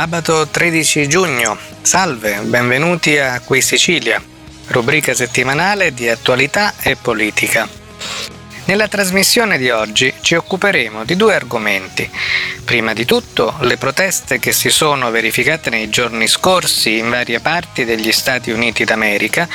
Sabato 13 giugno. Salve, benvenuti a Qui Sicilia, rubrica settimanale di attualità e politica. Nella trasmissione di oggi ci occuperemo di due argomenti. Prima di tutto, le proteste che si sono verificate nei giorni scorsi in varie parti degli Stati Uniti d'America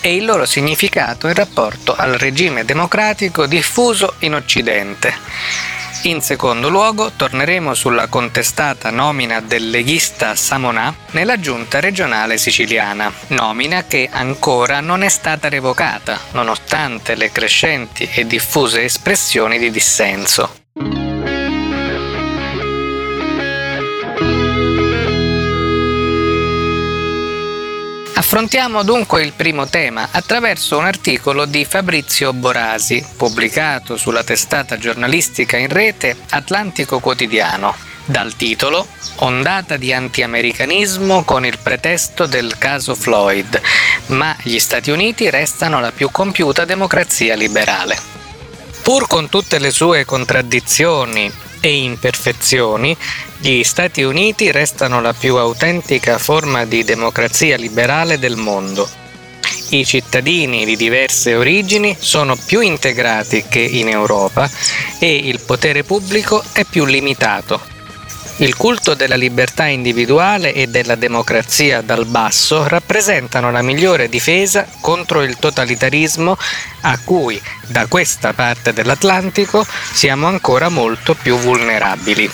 e il loro significato in rapporto al regime democratico diffuso in Occidente. In secondo luogo torneremo sulla contestata nomina del leghista Samonà nella giunta regionale siciliana, nomina che ancora non è stata revocata, nonostante le crescenti e diffuse espressioni di dissenso. Affrontiamo dunque il primo tema attraverso un articolo di Fabrizio Borasi, pubblicato sulla testata giornalistica in rete Atlantico Quotidiano, dal titolo Ondata di anti-americanismo con il pretesto del caso Floyd, ma gli Stati Uniti restano la più compiuta democrazia liberale. Pur con tutte le sue contraddizioni e imperfezioni, gli Stati Uniti restano la più autentica forma di democrazia liberale del mondo. I cittadini di diverse origini sono più integrati che in Europa e il potere pubblico è più limitato. Il culto della libertà individuale e della democrazia dal basso rappresentano la migliore difesa contro il totalitarismo a cui, da questa parte dell'Atlantico, siamo ancora molto più vulnerabili.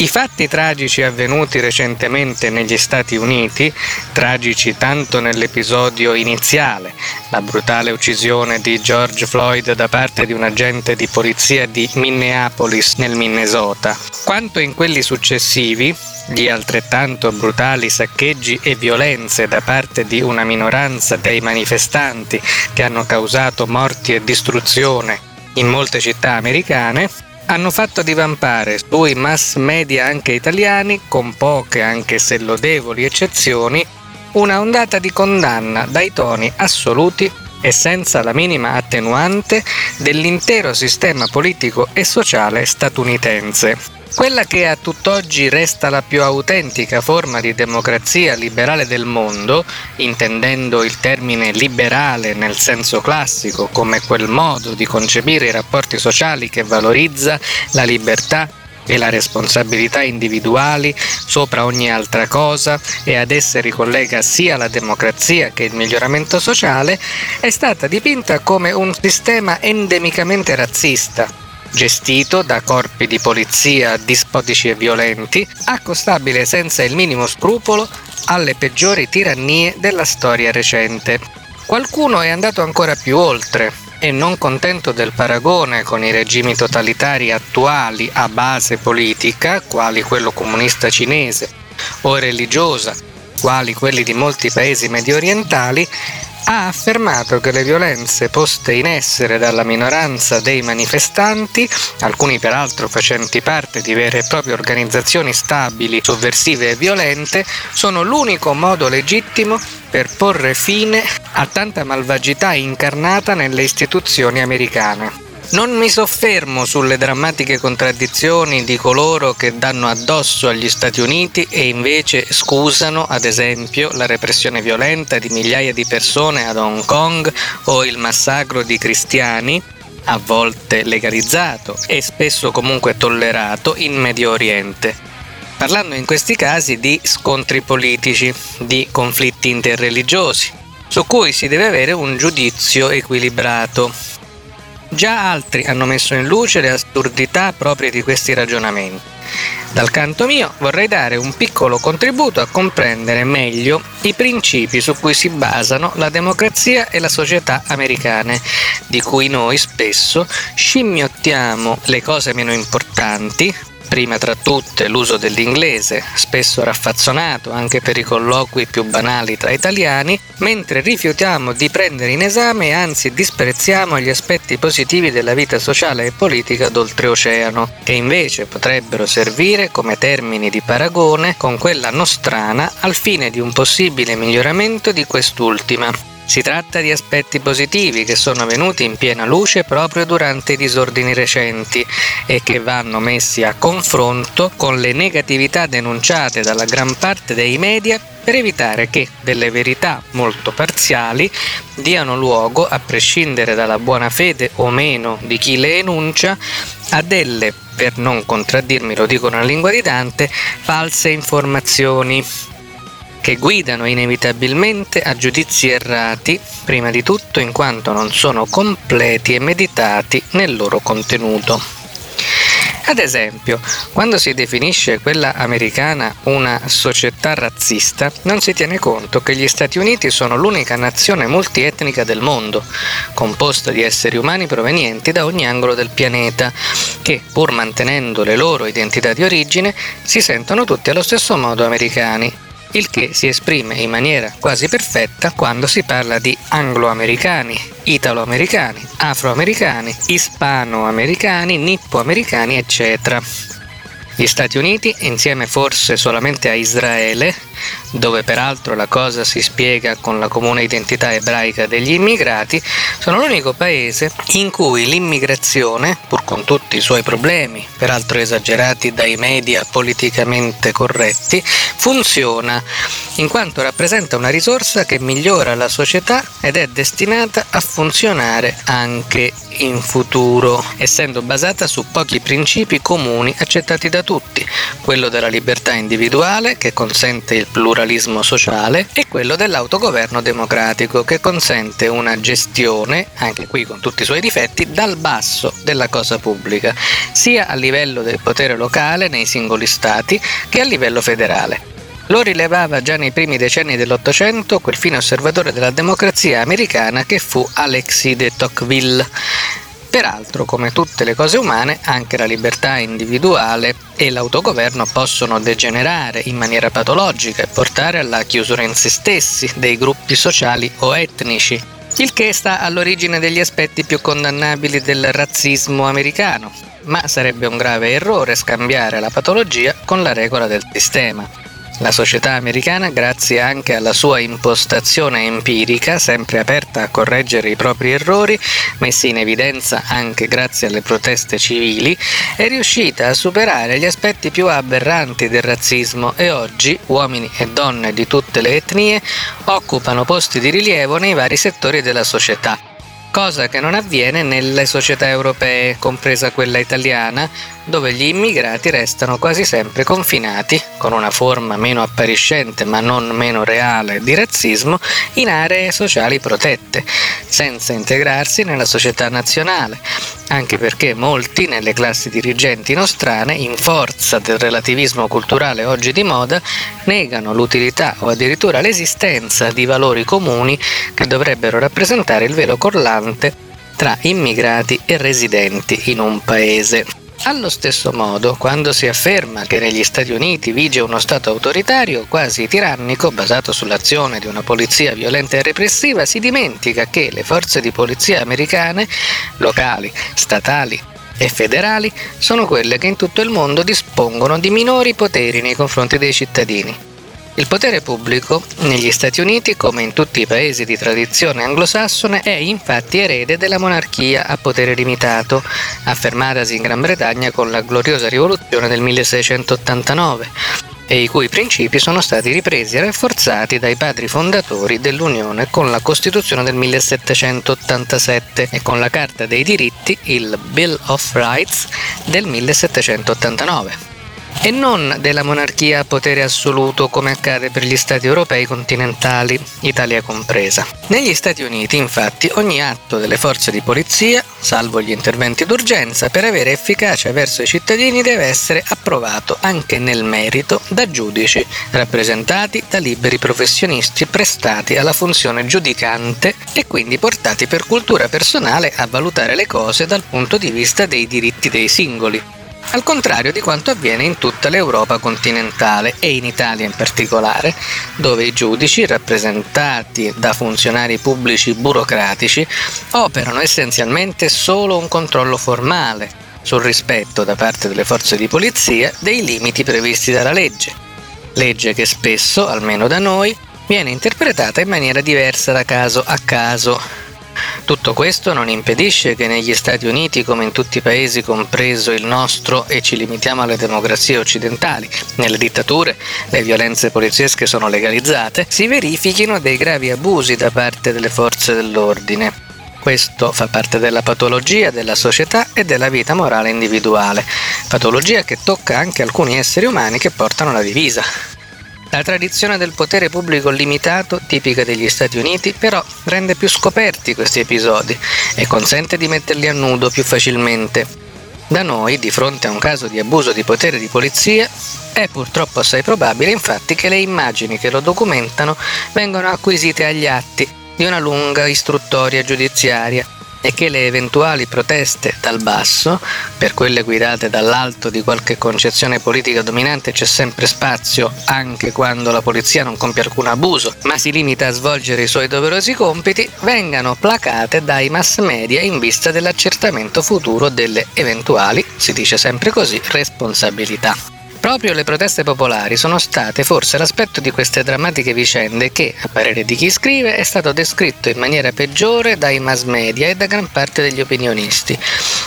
I fatti tragici avvenuti recentemente negli Stati Uniti, tragici tanto nell'episodio iniziale, la brutale uccisione di George Floyd da parte di un agente di polizia di Minneapolis nel Minnesota, quanto in quelli successivi, gli altrettanto brutali saccheggi e violenze da parte di una minoranza dei manifestanti che hanno causato morti e distruzione in molte città americane, hanno fatto divampare sui mass media anche italiani, con poche anche se lodevoli eccezioni, una ondata di condanna dai toni assoluti e senza la minima attenuante dell'intero sistema politico e sociale statunitense. Quella che a tutt'oggi resta la più autentica forma di democrazia liberale del mondo, intendendo il termine liberale nel senso classico come quel modo di concepire i rapporti sociali che valorizza la libertà e la responsabilità individuali sopra ogni altra cosa e ad esse ricollega sia la democrazia che il miglioramento sociale, è stata dipinta come un sistema endemicamente razzista gestito da corpi di polizia dispotici e violenti, accostabile senza il minimo scrupolo alle peggiori tirannie della storia recente. Qualcuno è andato ancora più oltre e non contento del paragone con i regimi totalitari attuali a base politica, quali quello comunista cinese, o religiosa, quali quelli di molti paesi medio orientali, ha affermato che le violenze poste in essere dalla minoranza dei manifestanti, alcuni peraltro facenti parte di vere e proprie organizzazioni stabili, sovversive e violente, sono l'unico modo legittimo per porre fine a tanta malvagità incarnata nelle istituzioni americane. Non mi soffermo sulle drammatiche contraddizioni di coloro che danno addosso agli Stati Uniti e invece scusano, ad esempio, la repressione violenta di migliaia di persone ad Hong Kong o il massacro di cristiani, a volte legalizzato e spesso comunque tollerato in Medio Oriente. Parlando in questi casi di scontri politici, di conflitti interreligiosi, su cui si deve avere un giudizio equilibrato Già altri hanno messo in luce le assurdità proprie di questi ragionamenti. Dal canto mio vorrei dare un piccolo contributo a comprendere meglio i principi su cui si basano la democrazia e la società americane, di cui noi spesso scimmiottiamo le cose meno importanti, prima tra tutte l'uso dell'inglese, spesso raffazzonato anche per i colloqui più banali tra italiani, mentre rifiutiamo di prendere in esame e anzi disprezziamo gli aspetti positivi della vita sociale e politica d'oltreoceano, che invece potrebbero servire come termini di paragone con quella nostrana al fine di un possibile miglioramento di quest'ultima. Si tratta di aspetti positivi che sono venuti in piena luce proprio durante i disordini recenti e che vanno messi a confronto con le negatività denunciate dalla gran parte dei media per evitare che delle verità molto parziali diano luogo, a prescindere dalla buona fede o meno di chi le enuncia, a delle, per non contraddirmi lo dico nella lingua di Dante, false informazioni che guidano inevitabilmente a giudizi errati, prima di tutto in quanto non sono completi e meditati nel loro contenuto. Ad esempio, quando si definisce quella americana una società razzista, non si tiene conto che gli Stati Uniti sono l'unica nazione multietnica del mondo, composta di esseri umani provenienti da ogni angolo del pianeta, che, pur mantenendo le loro identità di origine, si sentono tutti allo stesso modo americani il che si esprime in maniera quasi perfetta quando si parla di anglo-americani, italo-americani, afroamericani, ispano-americani, nippo-americani, eccetera. Gli Stati Uniti, insieme forse solamente a Israele, dove peraltro la cosa si spiega con la comune identità ebraica degli immigrati, sono l'unico paese in cui l'immigrazione, pur con tutti i suoi problemi, peraltro esagerati dai media politicamente corretti, funziona in quanto rappresenta una risorsa che migliora la società ed è destinata a funzionare anche in futuro, essendo basata su pochi principi comuni accettati da tutti, quello della libertà individuale che consente il pluralismo sociale e quello dell'autogoverno democratico che consente una gestione, anche qui con tutti i suoi difetti, dal basso della cosa pubblica, sia a livello del potere locale nei singoli stati che a livello federale. Lo rilevava già nei primi decenni dell'Ottocento quel fine osservatore della democrazia americana che fu Alexis de Tocqueville. Peraltro, come tutte le cose umane, anche la libertà individuale e l'autogoverno possono degenerare in maniera patologica e portare alla chiusura in se stessi dei gruppi sociali o etnici, il che sta all'origine degli aspetti più condannabili del razzismo americano, ma sarebbe un grave errore scambiare la patologia con la regola del sistema. La società americana, grazie anche alla sua impostazione empirica, sempre aperta a correggere i propri errori, messi in evidenza anche grazie alle proteste civili, è riuscita a superare gli aspetti più aberranti del razzismo e oggi uomini e donne di tutte le etnie occupano posti di rilievo nei vari settori della società cosa che non avviene nelle società europee, compresa quella italiana, dove gli immigrati restano quasi sempre confinati, con una forma meno appariscente ma non meno reale di razzismo, in aree sociali protette, senza integrarsi nella società nazionale, anche perché molti nelle classi dirigenti nostrane, in forza del relativismo culturale oggi di moda, negano l'utilità o addirittura l'esistenza di valori comuni che dovrebbero rappresentare il velo collante tra immigrati e residenti in un paese. Allo stesso modo, quando si afferma che negli Stati Uniti vige uno Stato autoritario, quasi tirannico, basato sull'azione di una polizia violenta e repressiva, si dimentica che le forze di polizia americane, locali, statali e federali, sono quelle che in tutto il mondo dispongono di minori poteri nei confronti dei cittadini. Il potere pubblico negli Stati Uniti, come in tutti i paesi di tradizione anglosassone, è infatti erede della monarchia a potere limitato, affermatasi in Gran Bretagna con la gloriosa rivoluzione del 1689 e i cui principi sono stati ripresi e rafforzati dai padri fondatori dell'Unione con la Costituzione del 1787 e con la Carta dei diritti, il Bill of Rights, del 1789 e non della monarchia a potere assoluto come accade per gli stati europei continentali, Italia compresa. Negli Stati Uniti, infatti, ogni atto delle forze di polizia, salvo gli interventi d'urgenza, per avere efficacia verso i cittadini deve essere approvato anche nel merito da giudici, rappresentati da liberi professionisti prestati alla funzione giudicante e quindi portati per cultura personale a valutare le cose dal punto di vista dei diritti dei singoli al contrario di quanto avviene in tutta l'Europa continentale e in Italia in particolare, dove i giudici, rappresentati da funzionari pubblici burocratici, operano essenzialmente solo un controllo formale sul rispetto da parte delle forze di polizia dei limiti previsti dalla legge. Legge che spesso, almeno da noi, viene interpretata in maniera diversa da caso a caso. Tutto questo non impedisce che negli Stati Uniti, come in tutti i paesi, compreso il nostro, e ci limitiamo alle democrazie occidentali, nelle dittature le violenze poliziesche sono legalizzate, si verifichino dei gravi abusi da parte delle forze dell'ordine. Questo fa parte della patologia della società e della vita morale individuale, patologia che tocca anche alcuni esseri umani che portano la divisa. La tradizione del potere pubblico limitato, tipica degli Stati Uniti, però rende più scoperti questi episodi e consente di metterli a nudo più facilmente. Da noi, di fronte a un caso di abuso di potere di polizia, è purtroppo assai probabile infatti che le immagini che lo documentano vengano acquisite agli atti di una lunga istruttoria giudiziaria e che le eventuali proteste dal basso, per quelle guidate dall'alto di qualche concezione politica dominante c'è sempre spazio anche quando la polizia non compie alcun abuso, ma si limita a svolgere i suoi doverosi compiti, vengano placate dai mass media in vista dell'accertamento futuro delle eventuali, si dice sempre così, responsabilità. Proprio le proteste popolari sono state forse l'aspetto di queste drammatiche vicende che, a parere di chi scrive, è stato descritto in maniera peggiore dai mass media e da gran parte degli opinionisti.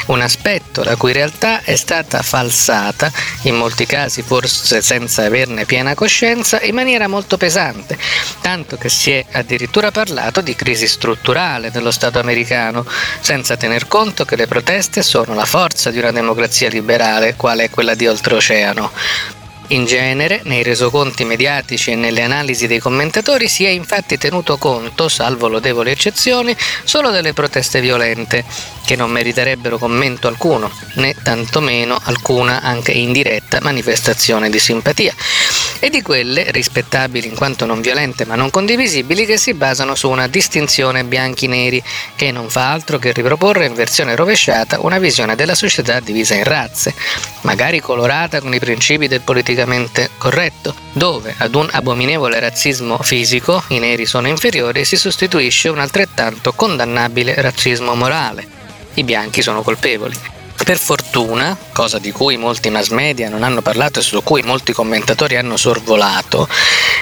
Un aspetto la cui realtà è stata falsata, in molti casi forse senza averne piena coscienza, in maniera molto pesante, tanto che si è addirittura parlato di crisi strutturale dello Stato americano, senza tener conto che le proteste sono la forza di una democrazia liberale, quale è quella di oltreoceano. In genere, nei resoconti mediatici e nelle analisi dei commentatori si è infatti tenuto conto, salvo lodevoli eccezioni, solo delle proteste violente, che non meriterebbero commento alcuno, né tantomeno alcuna anche indiretta manifestazione di simpatia, e di quelle, rispettabili in quanto non violente ma non condivisibili, che si basano su una distinzione bianchi-neri, che non fa altro che riproporre in versione rovesciata una visione della società divisa in razze, magari colorata con i principi del politicamente corretto, dove ad un abominevole razzismo fisico, i neri sono inferiori, si sostituisce un altrettanto condannabile razzismo morale i bianchi sono colpevoli. Per fortuna, cosa di cui molti mass media non hanno parlato e su cui molti commentatori hanno sorvolato,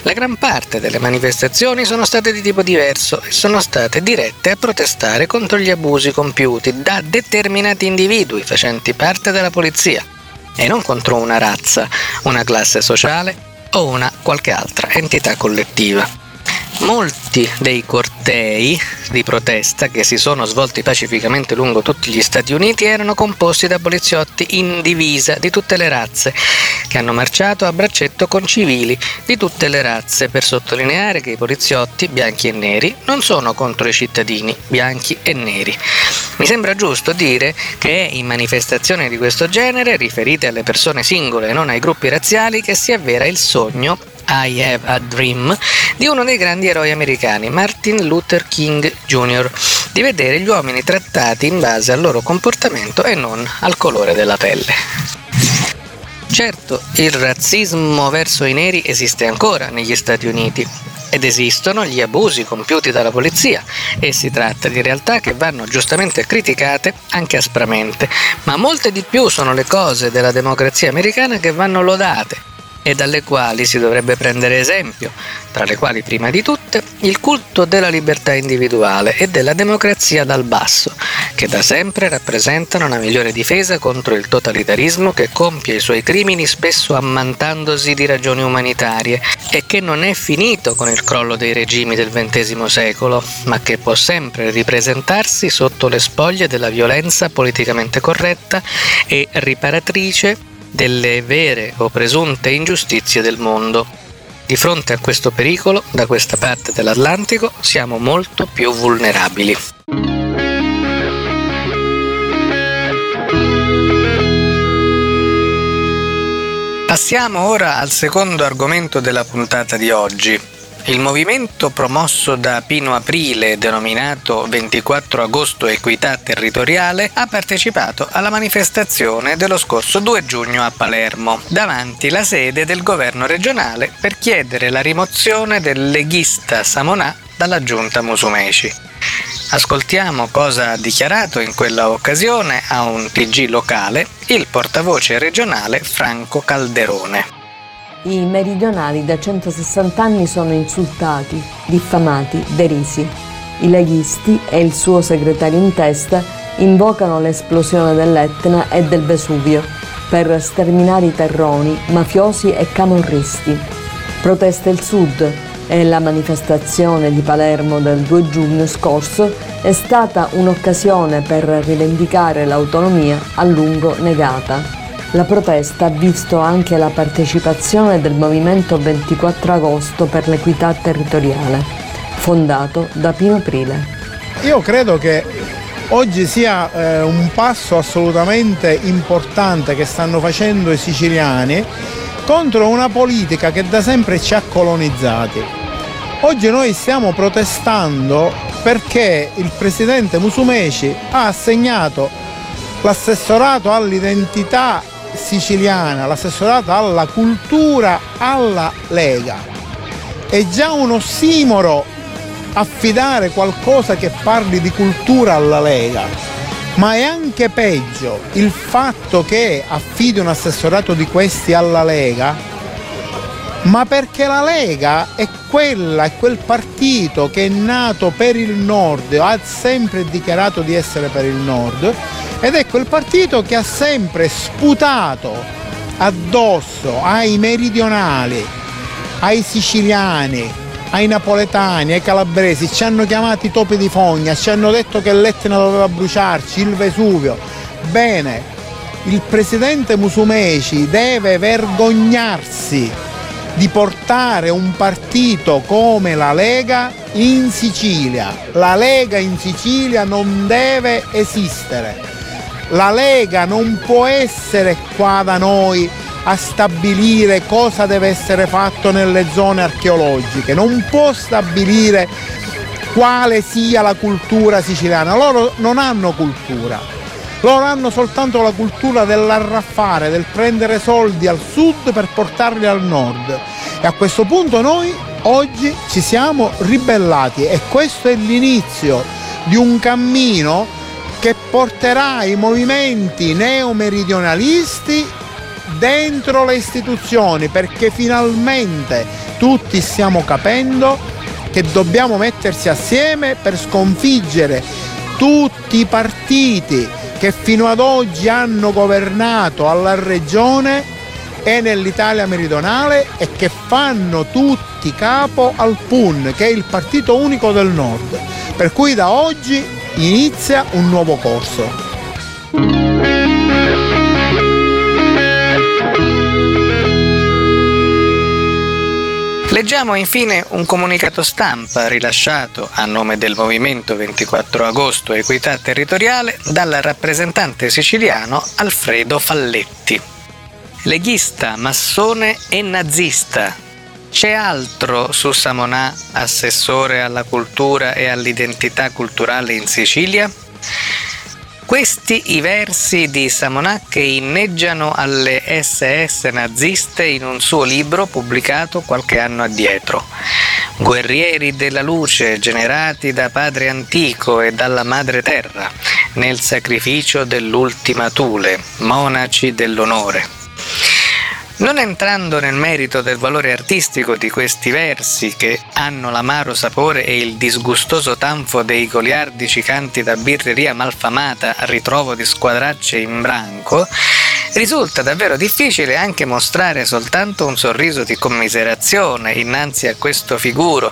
la gran parte delle manifestazioni sono state di tipo diverso e sono state dirette a protestare contro gli abusi compiuti da determinati individui facenti parte della polizia e non contro una razza, una classe sociale o una qualche altra entità collettiva. Molti dei cortei di protesta che si sono svolti pacificamente lungo tutti gli Stati Uniti erano composti da poliziotti in divisa di tutte le razze, che hanno marciato a braccetto con civili di tutte le razze per sottolineare che i poliziotti, bianchi e neri, non sono contro i cittadini, bianchi e neri. Mi sembra giusto dire che è in manifestazioni di questo genere, riferite alle persone singole e non ai gruppi razziali, che si avvera il sogno i Have a Dream di uno dei grandi eroi americani, Martin Luther King Jr., di vedere gli uomini trattati in base al loro comportamento e non al colore della pelle. Certo, il razzismo verso i neri esiste ancora negli Stati Uniti ed esistono gli abusi compiuti dalla polizia e si tratta di realtà che vanno giustamente criticate anche aspramente, ma molte di più sono le cose della democrazia americana che vanno lodate e dalle quali si dovrebbe prendere esempio, tra le quali prima di tutte il culto della libertà individuale e della democrazia dal basso, che da sempre rappresentano una migliore difesa contro il totalitarismo che compie i suoi crimini spesso ammantandosi di ragioni umanitarie e che non è finito con il crollo dei regimi del XX secolo, ma che può sempre ripresentarsi sotto le spoglie della violenza politicamente corretta e riparatrice delle vere o presunte ingiustizie del mondo. Di fronte a questo pericolo, da questa parte dell'Atlantico, siamo molto più vulnerabili. Passiamo ora al secondo argomento della puntata di oggi, il movimento promosso da Pino Aprile, denominato 24 agosto Equità Territoriale, ha partecipato alla manifestazione dello scorso 2 giugno a Palermo, davanti la sede del governo regionale per chiedere la rimozione del leghista Samonà dalla giunta Musumeci. Ascoltiamo cosa ha dichiarato in quella occasione a un TG locale il portavoce regionale Franco Calderone. I meridionali da 160 anni sono insultati, diffamati, derisi. I leghisti e il suo segretario in testa invocano l'esplosione dell'Etna e del Vesuvio per sterminare i terroni, mafiosi e camorristi. Protesta il Sud e la manifestazione di Palermo del 2 giugno scorso è stata un'occasione per rivendicare l'autonomia a lungo negata. La protesta ha visto anche la partecipazione del Movimento 24 agosto per l'equità territoriale, fondato da Pino Prile. Io credo che oggi sia eh, un passo assolutamente importante che stanno facendo i siciliani contro una politica che da sempre ci ha colonizzati. Oggi noi stiamo protestando perché il presidente Musumeci ha assegnato l'assessorato all'identità siciliana, l'assessorato alla cultura alla Lega. È già un ossimoro affidare qualcosa che parli di cultura alla Lega, ma è anche peggio il fatto che affidi un assessorato di questi alla Lega ma perché la Lega è quella, è quel partito che è nato per il nord, ha sempre dichiarato di essere per il nord ed è quel partito che ha sempre sputato addosso ai meridionali, ai siciliani, ai napoletani, ai calabresi, ci hanno chiamati topi di fogna, ci hanno detto che l'Etna doveva bruciarci, il Vesuvio. Bene, il presidente Musumeci deve vergognarsi di portare un partito come la Lega in Sicilia. La Lega in Sicilia non deve esistere. La Lega non può essere qua da noi a stabilire cosa deve essere fatto nelle zone archeologiche, non può stabilire quale sia la cultura siciliana. Loro non hanno cultura, loro hanno soltanto la cultura dell'arraffare, del prendere soldi al sud per portarli al nord. E a questo punto noi oggi ci siamo ribellati e questo è l'inizio di un cammino che porterà i movimenti neomeridionalisti dentro le istituzioni perché finalmente tutti stiamo capendo che dobbiamo mettersi assieme per sconfiggere tutti i partiti che fino ad oggi hanno governato alla regione e nell'Italia meridionale e che fanno tutti capo al PUN, che è il partito unico del nord. Per cui da oggi inizia un nuovo corso. Leggiamo infine un comunicato stampa rilasciato a nome del Movimento 24 Agosto Equità Territoriale dal rappresentante siciliano Alfredo Falletti. Leghista, massone e nazista. C'è altro su Samonà, assessore alla cultura e all'identità culturale in Sicilia? Questi i versi di Samonac che inneggiano alle SS naziste in un suo libro pubblicato qualche anno addietro. Guerrieri della luce generati da Padre Antico e dalla Madre Terra, nel sacrificio dell'ultima Tule, monaci dell'onore. Non entrando nel merito del valore artistico di questi versi che hanno l'amaro sapore e il disgustoso tanfo dei goliardici canti da birreria malfamata a ritrovo di squadracce in branco, risulta davvero difficile anche mostrare soltanto un sorriso di commiserazione innanzi a questo figuro,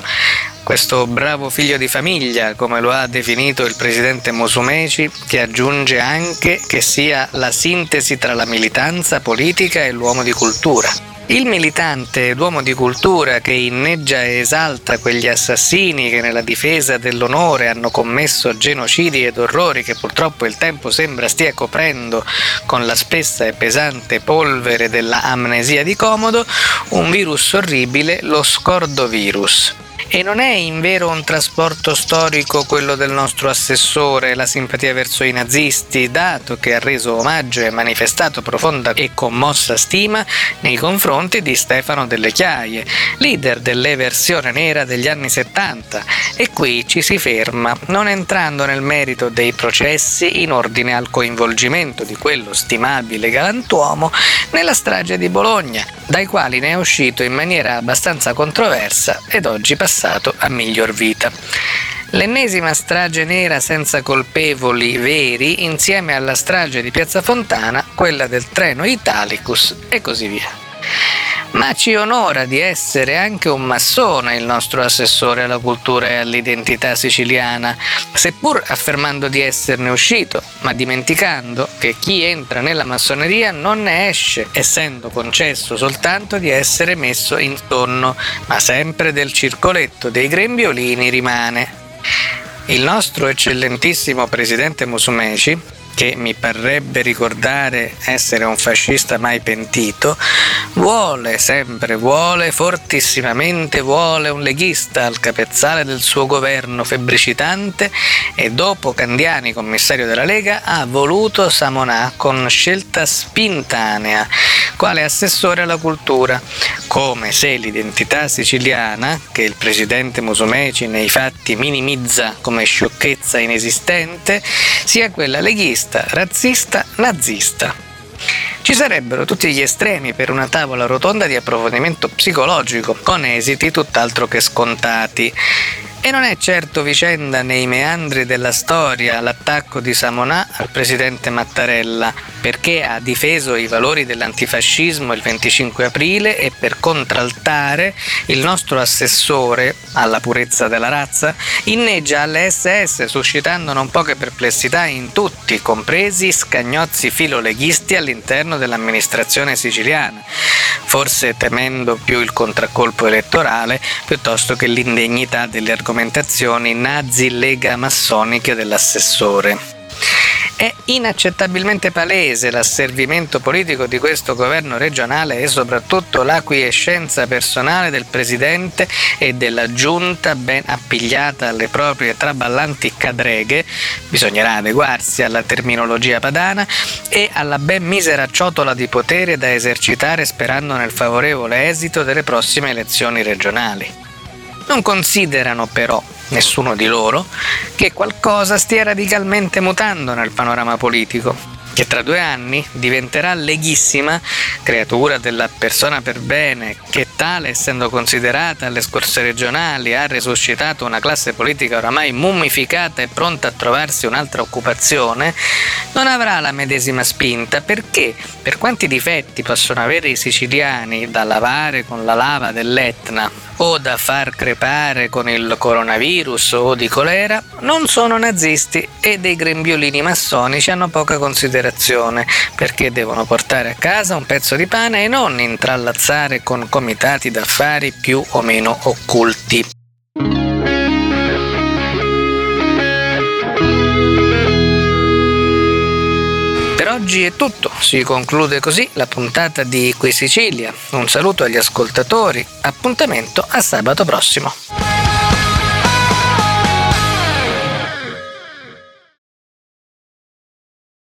questo bravo figlio di famiglia, come lo ha definito il presidente Musumeci, che aggiunge anche che sia la sintesi tra la militanza politica e l'uomo di cultura. Il militante ed uomo di cultura che inneggia e esalta quegli assassini che nella difesa dell'onore hanno commesso genocidi ed orrori che purtroppo il tempo sembra stia coprendo con la spessa e pesante polvere della amnesia di comodo, un virus orribile, lo scordo virus E non è in vero un trasporto storico quello del nostro assessore, la simpatia verso i nazisti, dato che ha reso omaggio e manifestato profonda e commossa stima nei confronti di Stefano Delle Chiaie, leader dell'eversione nera degli anni 70. E qui ci si ferma, non entrando nel merito dei processi in ordine al coinvolgimento di quello stimabile galantuomo nella strage di Bologna, dai quali ne è uscito in maniera abbastanza controversa ed oggi passato a miglior vita. L'ennesima strage nera senza colpevoli veri insieme alla strage di Piazza Fontana, quella del treno Italicus e così via ma ci onora di essere anche un massone il nostro assessore alla cultura e all'identità siciliana, seppur affermando di esserne uscito, ma dimenticando che chi entra nella massoneria non ne esce, essendo concesso soltanto di essere messo in tonno, ma sempre del circoletto dei grembiolini rimane. Il nostro eccellentissimo presidente Musumeci, che mi parrebbe ricordare essere un fascista mai pentito, vuole, sempre vuole, fortissimamente vuole un leghista al capezzale del suo governo febbricitante e dopo Candiani, commissario della Lega, ha voluto Samonà con scelta spintanea, quale assessore alla cultura, come se l'identità siciliana, che il presidente Musumeci nei fatti minimizza come sciocchezza inesistente, sia quella leghista razzista, razzista, nazista. Ci sarebbero tutti gli estremi per una tavola rotonda di approfondimento psicologico, con esiti tutt'altro che scontati. E non è certo vicenda nei meandri della storia l'attacco di Samonà al presidente Mattarella, perché ha difeso i valori dell'antifascismo il 25 aprile e per contraltare il nostro assessore alla purezza della razza inneggia alle SS suscitando non poche perplessità in tutti, compresi scagnozzi filoleghisti all'interno dell'amministrazione siciliana, forse temendo più il contraccolpo elettorale piuttosto che l'indegnità delle argomentazioni nazi-lega massoniche dell'assessore. È inaccettabilmente palese l'asservimento politico di questo governo regionale e soprattutto l'acquiescenza personale del presidente e della giunta ben appigliata alle proprie traballanti cadreghe, bisognerà adeguarsi alla terminologia padana, e alla ben misera ciotola di potere da esercitare sperando nel favorevole esito delle prossime elezioni regionali. Non considerano però nessuno di loro che qualcosa stia radicalmente mutando nel panorama politico che tra due anni diventerà leghissima, creatura della persona per bene, che tale essendo considerata alle scorse regionali ha resuscitato una classe politica oramai mummificata e pronta a trovarsi un'altra occupazione, non avrà la medesima spinta. Perché, per quanti difetti possono avere i siciliani da lavare con la lava dell'Etna o da far crepare con il coronavirus o di colera, non sono nazisti e dei grembiolini massonici hanno poca considerazione perché devono portare a casa un pezzo di pane e non intrallazzare con comitati d'affari più o meno occulti. Oggi è tutto, si conclude così la puntata di Qui Sicilia. Un saluto agli ascoltatori, appuntamento a sabato prossimo.